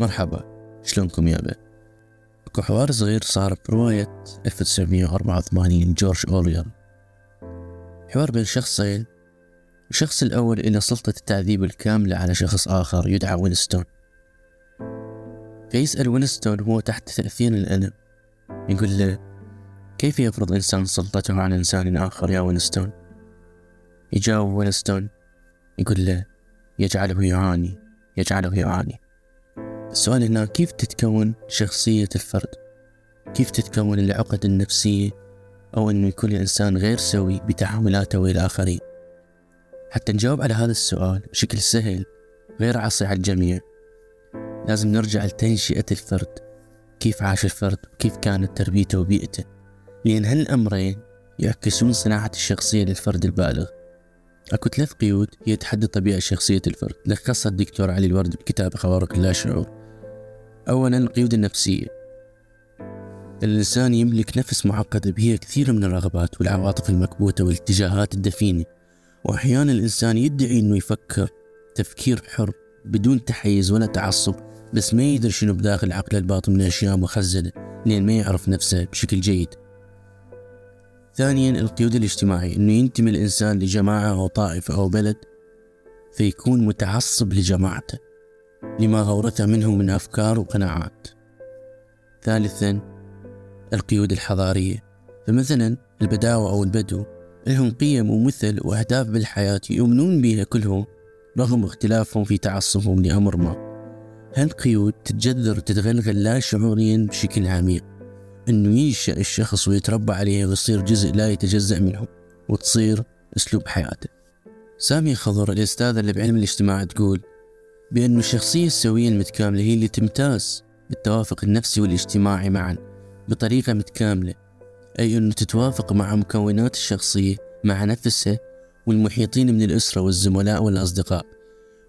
مرحبا شلونكم يابا أكو حوار صغير صار برواية 1984 جورج أوريال حوار بين شخصين الشخص الأول إلى سلطة التعذيب الكاملة على شخص آخر يدعى وينستون. فيسأل وينستون هو تحت تأثير الألم يقول له كيف يفرض إنسان سلطته على إنسان آخر يا وينستون؟ يجاوب وينستون يقول له يجعله يعاني يجعله يعاني. السؤال هنا كيف تتكون شخصية الفرد؟ كيف تتكون العقد النفسية أو أنه يكون الإنسان غير سوي بتعاملاته ويا الآخرين حتى نجاوب على هذا السؤال بشكل سهل غير عصي على الجميع. لازم نرجع لتنشئة الفرد كيف عاش الفرد وكيف كانت تربيته وبيئته. لأن هالأمرين يعكسون صناعة الشخصية للفرد البالغ. أكو ثلاث قيود هي تحدد طبيعة شخصية الفرد. لخصها الدكتور علي الورد بكتاب خوارق اللاشعور أولا القيود النفسية. الإنسان يملك نفس معقدة بها كثير من الرغبات والعواطف المكبوتة والاتجاهات الدفينة. وأحيانا الإنسان يدعي أنه يفكر تفكير حر بدون تحيز ولا تعصب بس ما يدري شنو بداخل عقله الباطن من أشياء مخزنة لأن ما يعرف نفسه بشكل جيد. ثانيا القيود الاجتماعية أنه ينتمي الإنسان لجماعة أو طائفة أو بلد فيكون متعصب لجماعته. لما غورثه منهم من أفكار وقناعات. ثالثا القيود الحضارية. فمثلا البداوة أو البدو لهم قيم ومثل وأهداف بالحياة يؤمنون بها كلهم رغم اختلافهم في تعصبهم لأمر ما. هالقيود تتجذر وتتغلغل لا شعوريا بشكل عميق. إنه ينشأ الشخص ويتربى عليه ويصير جزء لا يتجزأ منه وتصير أسلوب حياته. سامية خضر الأستاذة اللي بعلم الاجتماع تقول بأن الشخصية السوية المتكاملة هي اللي تمتاز بالتوافق النفسي والاجتماعي معا بطريقة متكاملة أي أنه تتوافق مع مكونات الشخصية مع نفسها والمحيطين من الأسرة والزملاء والأصدقاء.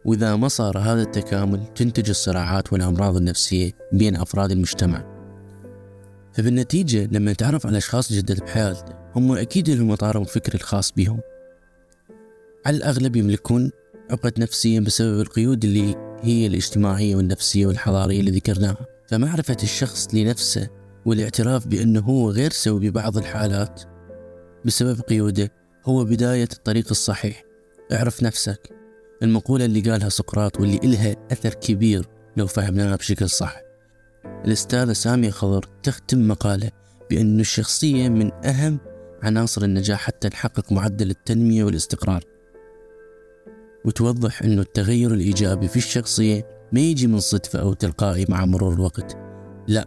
وإذا ما صار هذا التكامل تنتج الصراعات والأمراض النفسية بين أفراد المجتمع. فبالنتيجة لما نتعرف على أشخاص جدد بحياتنا هم أكيد لهم إطارهم الفكر الخاص بهم. على الأغلب يملكون عقد نفسية بسبب القيود اللي هي الاجتماعية والنفسية والحضارية اللي ذكرناها. فمعرفة الشخص لنفسه والاعتراف بأنه هو غير سوي ببعض الحالات بسبب قيوده هو بداية الطريق الصحيح. اعرف نفسك. المقولة اللي قالها سقراط واللي إلها أثر كبير لو فهمناها بشكل صح. الأستاذة سامية خضر تختم مقالة بأن الشخصية من أهم عناصر النجاح حتى نحقق معدل التنمية والاستقرار. وتوضح أن التغير الإيجابي في الشخصية ما يجي من صدفة أو تلقائي مع مرور الوقت. لا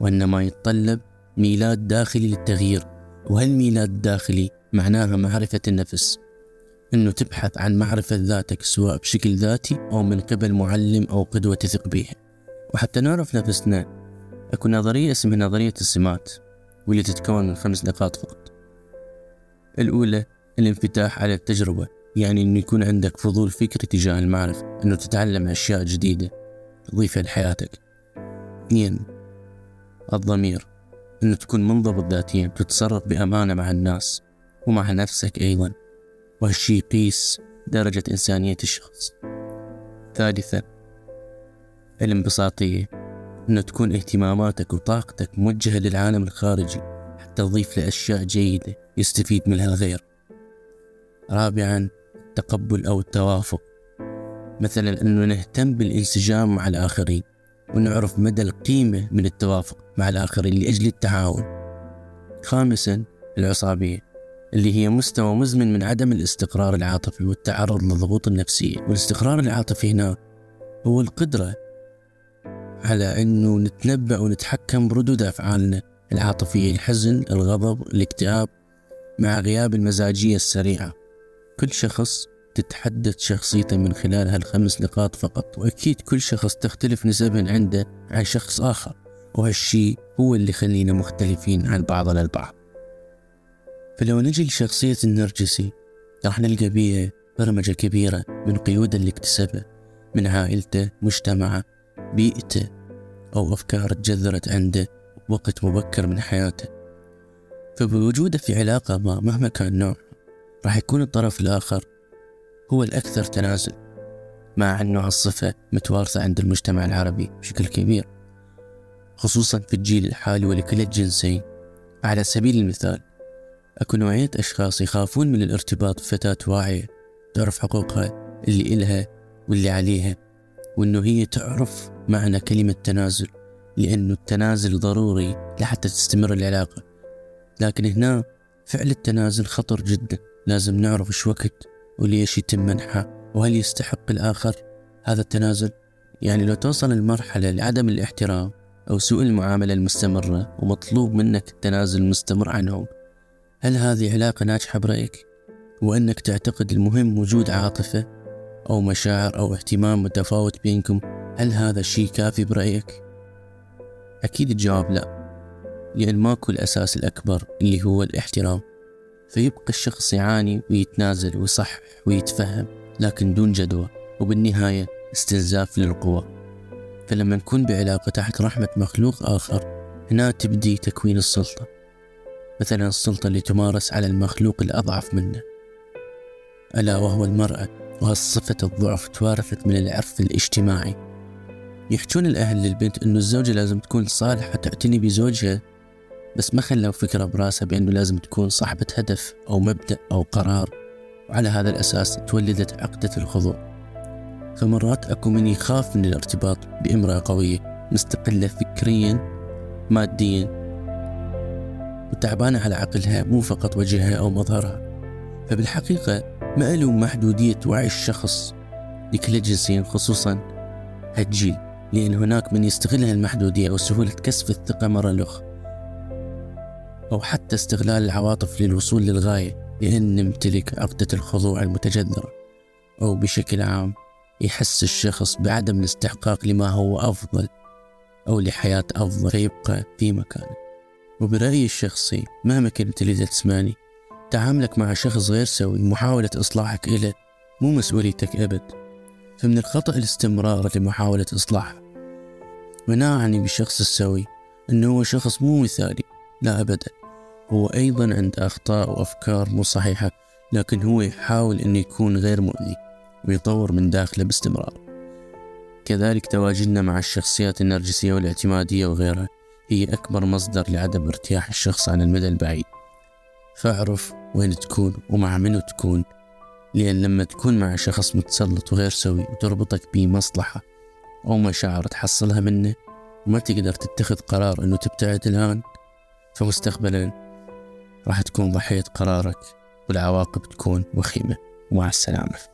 وإنما يتطلب ميلاد داخلي للتغيير وهالميلاد الداخلي معناها معرفة النفس. أنه تبحث عن معرفة ذاتك سواء بشكل ذاتي أو من قبل معلم أو قدوة تثق بها وحتى نعرف نفسنا أكو نظرية اسمها نظرية السمات واللي تتكون من خمس نقاط فقط. الأولى الانفتاح على التجربة. يعني أنه يكون عندك فضول فكري تجاه المعرفة أنه تتعلم أشياء جديدة تضيفها لحياتك. اثنين الضمير أنه تكون منضبط ذاتيا تتصرف بأمانة مع الناس ومع نفسك أيضا. وهالشي يقيس درجة إنسانية الشخص. ثالثا الانبساطية أنه تكون اهتماماتك وطاقتك موجهة للعالم الخارجي حتى تضيف له أشياء جيدة يستفيد منها الغير رابعا التقبل أو التوافق. مثلا أنه نهتم بالانسجام مع الآخرين ونعرف مدى القيمة من التوافق مع الآخرين لأجل التعاون. خامسا العصابية اللي هي مستوى مزمن من عدم الاستقرار العاطفي والتعرض للضغوط النفسية. والاستقرار العاطفي هنا هو القدرة على أنه نتنبأ ونتحكم بردود أفعالنا العاطفية الحزن الغضب الاكتئاب مع غياب المزاجية السريعة. كل شخص تتحدد شخصيته من خلال هالخمس نقاط فقط وأكيد كل شخص تختلف نسبا عنده عن شخص آخر وهالشي هو اللي يخلينا مختلفين عن بعضنا البعض فلو نجي لشخصية النرجسي راح نلقى بيها برمجة كبيرة من قيود اللي اكتسبها من عائلته مجتمعه بيئته أو أفكار تجذرت عنده وقت مبكر من حياته. فبوجوده في علاقة ما مهما كان نوع راح يكون الطرف الآخر هو الأكثر تنازل مع أنه هالصفة متوارثة عند المجتمع العربي بشكل كبير خصوصا في الجيل الحالي ولكلا الجنسين. على سبيل المثال أكو نوعية أشخاص يخافون من الارتباط بفتاة واعية تعرف حقوقها اللي إلها واللي عليها وإنه هي تعرف معنى كلمة تنازل لأنه التنازل ضروري لحتى تستمر العلاقة. لكن هنا فعل التنازل خطر جدا لازم نعرف إيش وقت وليش يتم منحه وهل يستحق الآخر هذا التنازل يعني لو توصل المرحلة لعدم الاحترام أو سوء المعاملة المستمرة ومطلوب منك التنازل المستمر عنهم هل هذه علاقة ناجحة برأيك؟ وأنك تعتقد المهم وجود عاطفة أو مشاعر أو اهتمام متفاوت بينكم هل هذا الشيء كافي برأيك؟ أكيد الجواب لا لأن ماكو الأساس الأكبر اللي هو الاحترام فيبقى الشخص يعاني ويتنازل ويصحح ويتفهم لكن دون جدوى وبالنهاية استنزاف للقوى. فلما نكون بعلاقة تحت رحمة مخلوق آخر هنا تبدي تكوين السلطة. مثلا السلطة اللي تمارس على المخلوق الأضعف منه. ألا وهو المرأة وهالصفة الضعف توارثت من العرف الاجتماعي. يحجون الأهل للبنت أنه الزوجة لازم تكون صالحة تعتني بزوجها بس ما خلوا فكرة براسها بأنه لازم تكون صاحبة هدف أو مبدأ أو قرار وعلى هذا الأساس تولدت عقدة الخضوع. فمرات أكو من يخاف من الارتباط بإمرأة قوية مستقلة فكريا ماديا وتعبانة على عقلها مو فقط وجهها أو مظهرها. فبالحقيقة ما ألوم محدودية وعي الشخص لكلا الجنسين خصوصا هالجيل لأن هناك من يستغل هالمحدودية أو سهولة كسب الثقة مرة الأخ أو حتى استغلال العواطف للوصول للغاية لأن نمتلك عقدة الخضوع المتجذرة أو بشكل عام يحس الشخص بعدم الاستحقاق لما هو أفضل أو لحياة أفضل فيبقى في مكانه. وبرأيي الشخصي مهما كنت اللي تسمعني تعاملك مع شخص غير سوي محاولة إصلاحك إليه مو مسؤوليتك أبد. فمن الخطأ الاستمرار لمحاولة إصلاحه. وأنا أعني بالشخص السوي أنه هو شخص مو مثالي لا أبدا. هو أيضا عنده أخطاء وأفكار مو صحيحة لكن هو يحاول أنه يكون غير مؤذي ويطور من داخله باستمرار. كذلك تواجدنا مع الشخصيات النرجسية والاعتمادية وغيرها. هي أكبر مصدر لعدم ارتياح الشخص عن المدى البعيد. فاعرف وين تكون ومع منو تكون لأن لما تكون مع شخص متسلط وغير سوي وتربطك بمصلحة أو مشاعر تحصلها منه وما تقدر تتخذ قرار أنه تبتعد الآن. فمستقبلا راح تكون ضحية قرارك والعواقب تكون وخيمة. ومع السلامة.